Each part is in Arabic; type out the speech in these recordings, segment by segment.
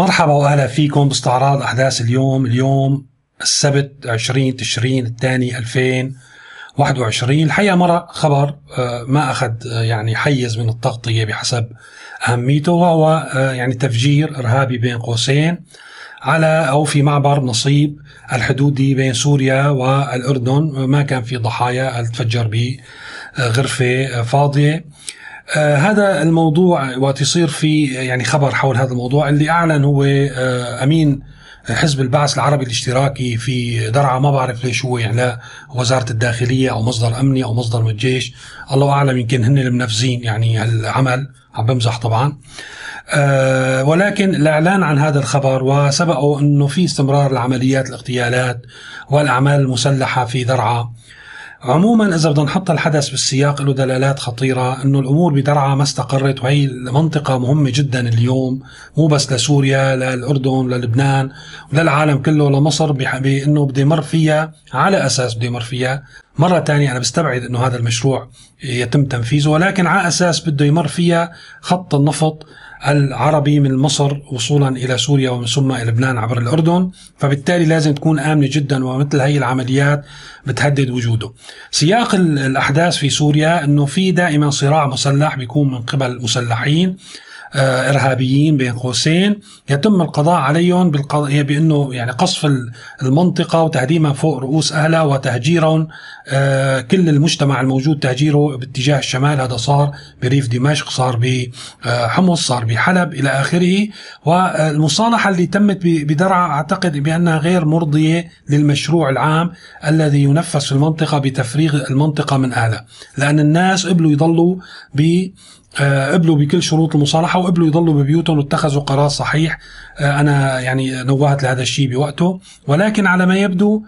مرحبا وأهلا فيكم باستعراض أحداث اليوم اليوم السبت 20 تشرين الثاني 2021 الحقيقة مر خبر آه، ما أخذ آه، يعني حيز من التغطية بحسب أهميته وهو آه، يعني تفجير إرهابي بين قوسين على أو في معبر نصيب الحدودي بين سوريا والأردن. ما كان في ضحايا تفجر بغرفة فاضية. آه هذا الموضوع وقت يصير في يعني خبر حول هذا الموضوع. اللي أعلن هو آه أمين حزب البعث العربي الاشتراكي في درعا ما بعرف ليش هو يعني وزارة الداخلية أو مصدر أمني أو مصدر من الجيش. الله أعلم يمكن هن المنفذين يعني هالعمل عم بمزح طبعا. أه ولكن الإعلان عن هذا الخبر وسبقه إنه في استمرار لعمليات الاغتيالات والأعمال المسلحة في درعا. عموما إذا بدنا نحط الحدث بالسياق له دلالات خطيرة إنه الأمور بدرعا ما استقرت وهي منطقة مهمة جدا اليوم مو بس لسوريا للأردن للبنان وللعالم كله لمصر بإنه بده يمر فيها على أساس بده يمر فيها. مرة ثانية أنا بستبعد أنه هذا المشروع يتم تنفيذه ولكن على أساس بده يمر فيها خط النفط العربي من مصر وصولا إلى سوريا ومن ثم إلى لبنان عبر الأردن، فبالتالي لازم تكون آمنة جدا ومثل هي العمليات بتهدد وجوده. سياق الأحداث في سوريا إنه في دائما صراع مسلح بيكون من قبل مسلحين إرهابيين بين قوسين. يتم القضاء عليهم بأنه يعني قصف المنطقة وتهديمها فوق رؤوس اهلها وتهجيرهم. آه، كل المجتمع الموجود تهجيره باتجاه الشمال. هذا صار بريف دمشق صار بحمص صار بحلب إلى آخره. والمصالحة اللي تمت بدرعا أعتقد بأنها غير مرضية للمشروع العام الذي ينفذ في المنطقة بتفريغ المنطقة من اهلها لأن الناس قبلوا يضلوا ب آه، قبلوا بكل شروط المصالحة وقبلوا يضلوا ببيوتهم واتخذوا قرار صحيح. آه، أنا يعني نوهت لهذا الشيء بوقته. ولكن على ما يبدو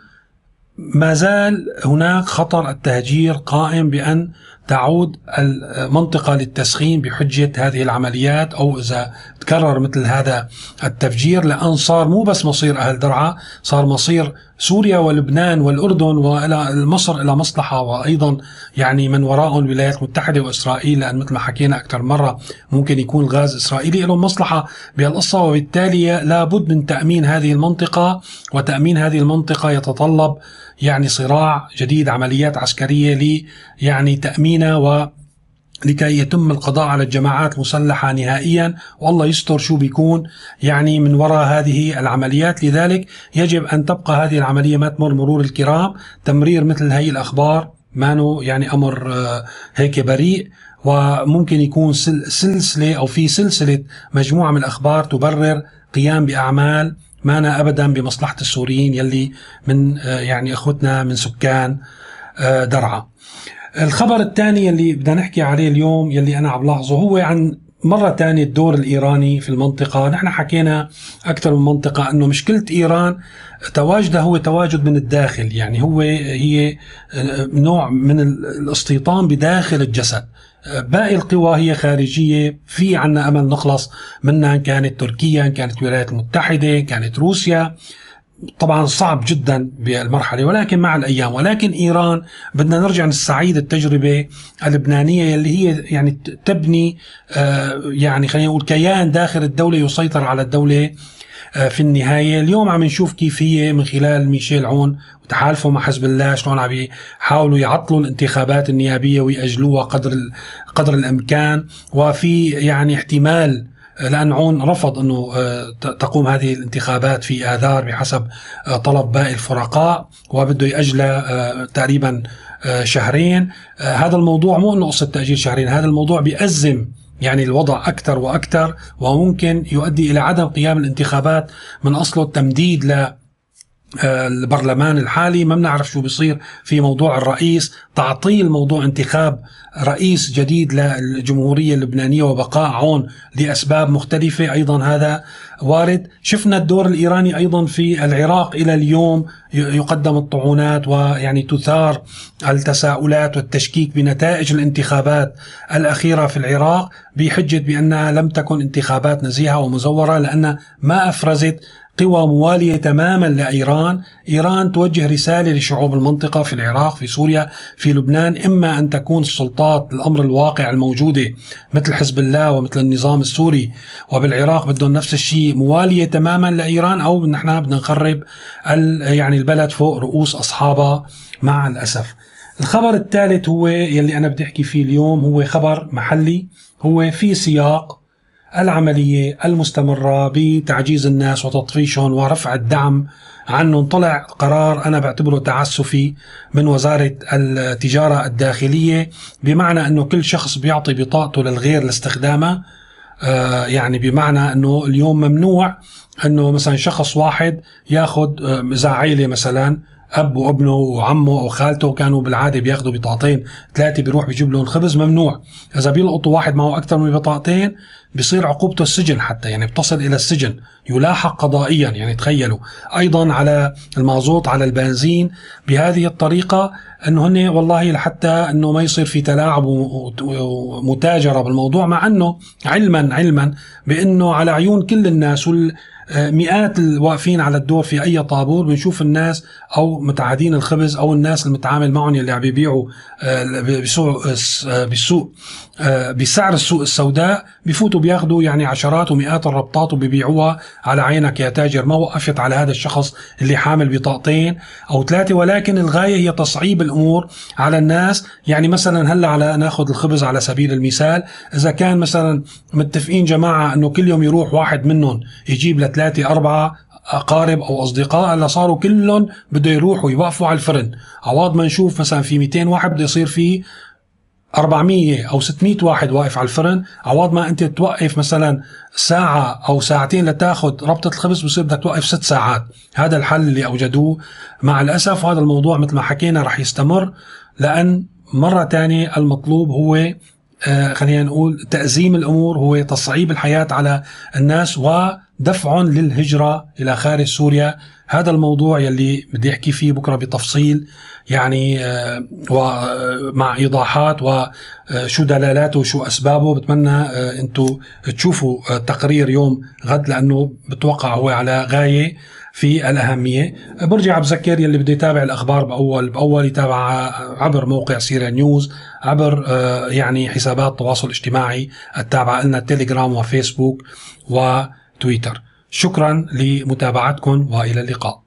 ما زال هناك خطر التهجير قائم بأن تعود المنطقة للتسخين بحجة هذه العمليات أو إذا تكرر مثل هذا التفجير لأن صار مو بس مصير أهل درعا صار مصير سوريا ولبنان والأردن وإلى مصر إلى مصلحة وأيضا يعني من وراءهم الولايات المتحدة وإسرائيل لأن مثل ما حكينا أكثر مرة ممكن يكون غاز إسرائيلي لهم مصلحة بهالقصة وبالتالي لابد من تأمين هذه المنطقة وتأمين هذه المنطقة يتطلب يعني صراع جديد عمليات عسكرية لي يعني تأمينها و لكي يتم القضاء على الجماعات المسلحة نهائيا. والله يستر شو بيكون يعني من وراء هذه العمليات. لذلك يجب أن تبقى هذه العملية ما تمر مرور الكرام. تمرير مثل هي الأخبار ما يعني أمر آه، هيك بريء. وممكن يكون سلسلة أو في سلسلة مجموعة من الأخبار تبرر قيام بأعمال مانا ابدا بمصلحة السوريين يلي من آه، يعني أخوتنا من سكان آه، درعا. الخبر الثاني يلي بدنا نحكي عليه اليوم يلي أنا عم لاحظه هو عن مرة ثانية الدور الإيراني في المنطقة. نحن حكينا أكثر من منطقة أنه مشكلة إيران تواجدها هو تواجد من الداخل يعني هو هي آه، نوع من الاستيطان بداخل الجسد. باقي القوى هي خارجية في عنا أمل نخلص منها إن كانت تركيا إن كانت الولايات المتحدة كانت روسيا. طبعا صعب جدا بالمرحلة ولكن مع الأيام. ولكن إيران بدنا نرجع نستعيد التجربة اللبنانية اللي هي يعني تبني آه، يعني خلينا نقول كيان داخل الدولة يسيطر على الدولة آه، في النهاية. اليوم عم نشوف كيف هي من خلال ميشيل عون وتحالفه مع حزب الله شلون عم يحاولوا يعطلوا الانتخابات النيابية ويأجلوها قدر قدر الإمكان. وفي يعني احتمال لأن عون رفض أنه آه، تقوم هذه الانتخابات في آذار بحسب آه، طلب باقي الفرقاء وبده يأجلها تقريبا شهرين. هذا الموضوع مو أنه قصة تأجيل شهرين هذا الموضوع بيأزم يعني الوضع أكثر وأكثر وممكن يؤدي إلى عدم قيام الانتخابات من أصله التمديد ل آه، البرلمان الحالي ما بنعرف شو بيصير في موضوع الرئيس. تعطيل موضوع انتخاب رئيس جديد للجمهورية اللبنانية وبقاء عون لأسباب مختلفة أيضا هذا وارد. شفنا الدور الإيراني أيضا في العراق إلى اليوم يقدم الطعونات ويعني تثار التساؤلات والتشكيك بنتائج الانتخابات الأخيرة في العراق بحجة بأنها لم تكن انتخابات نزيهة ومزورة لأن ما أفرزت قوى موالية تماما لإيران. إيران توجه رسالة لشعوب المنطقة في العراق في سوريا في لبنان إما أن تكون السلطات الأمر الواقع الموجودة مثل حزب الله ومثل النظام السوري. وبالعراق بدهم نفس الشيء. موالية تماما لإيران أو نحن بدنا نخرب يعني البلد فوق رؤوس أصحابها. مع الأسف. الخبر الثالث هو يلي أنا بدي أحكي فيه اليوم هو خبر محلي. هو في سياق العملية المستمرة بتعجيز الناس وتطفيشهم ورفع الدعم عنهم طلع قرار أنا بعتبره تعسفي من وزارة التجارة الداخلية بمعنى أنه كل شخص بيعطي بطاقته للغير لاستخدامها آه يعني بمعنى أنه اليوم ممنوع أنه مثلا شخص واحد ياخذ آه، إذا عائلة مثلا اب وابنه وعمه أو خالته كانوا بالعادة بياخذوا بطاقتين. ثلاثة بيروح بيجيب لهم خبز ممنوع. إذا بيلقطوا واحد معه أكثر من بطاقتين بيصير عقوبته السجن حتى يعني بتصل إلى السجن. يلاحق قضائيا يعني تخيلوا. أيضا على المازوت على البنزين. بهذه الطريقة إنه هن والله لحتى إنه ما يصير في تلاعب ومتاجرة بالموضوع مع إنه علما علما بإنه على عيون كل الناس وال مئات الواقفين على الدور في أي طابور بنشوف الناس أو متعادين الخبز أو الناس المتعامل معهم اللي عم بيبيعوا آه، بسوق آه، بالسوق آه، بسعر السوق السوداء بفوتوا بياخذوا يعني عشرات ومئات الربطات وبيبيعوها على عينك يا تاجر. ما وقفت على هذا الشخص اللي حامل بطاقتين أو ثلاثة ولكن الغاية هي تصعيب الأمور على الناس. يعني مثلا هلأ على ناخذ الخبز على سبيل المثال إذا كان مثلا متفقين جماعة إنه كل يوم يروح واحد منهم يجيب لثلاثه اربعه أقارب أو أصدقاء هلا صاروا كلهم بده يروحوا يوقفوا على الفرن. عوض ما نشوف مثلا في 200 واحد بده يصير في 400 أو 600 واحد واقف على الفرن. عوض ما أنت توقف مثلا ساعة أو ساعتين لتاخذ ربطة الخبز بصير بدك توقف ست ساعات. هذا الحل اللي أوجدوه. مع الأسف هذا الموضوع مثل ما حكينا رح يستمر لأن مرة تانية المطلوب هو خلينا نقول تأزيم الأمور هو تصعيب الحياة على الناس ودفع للهجرة إلى خارج سوريا. هذا الموضوع يلي بدي أحكي فيه بكرة بتفصيل يعني آه، ومع إيضاحات وشو دلالاته وشو أسبابه. بتمنى آه، أنتم تشوفوا تقرير يوم غد لأنه بتوقع هو على غاية. في الأهمية. برجع بذكر يلي بده يتابع الأخبار بأول بأول يتابع عبر موقع سيريا نيوز عبر آه، يعني حسابات التواصل الاجتماعي التابعة لنا تيليجرام وفيسبوك وتويتر. شكرا لمتابعتكم وإلى اللقاء.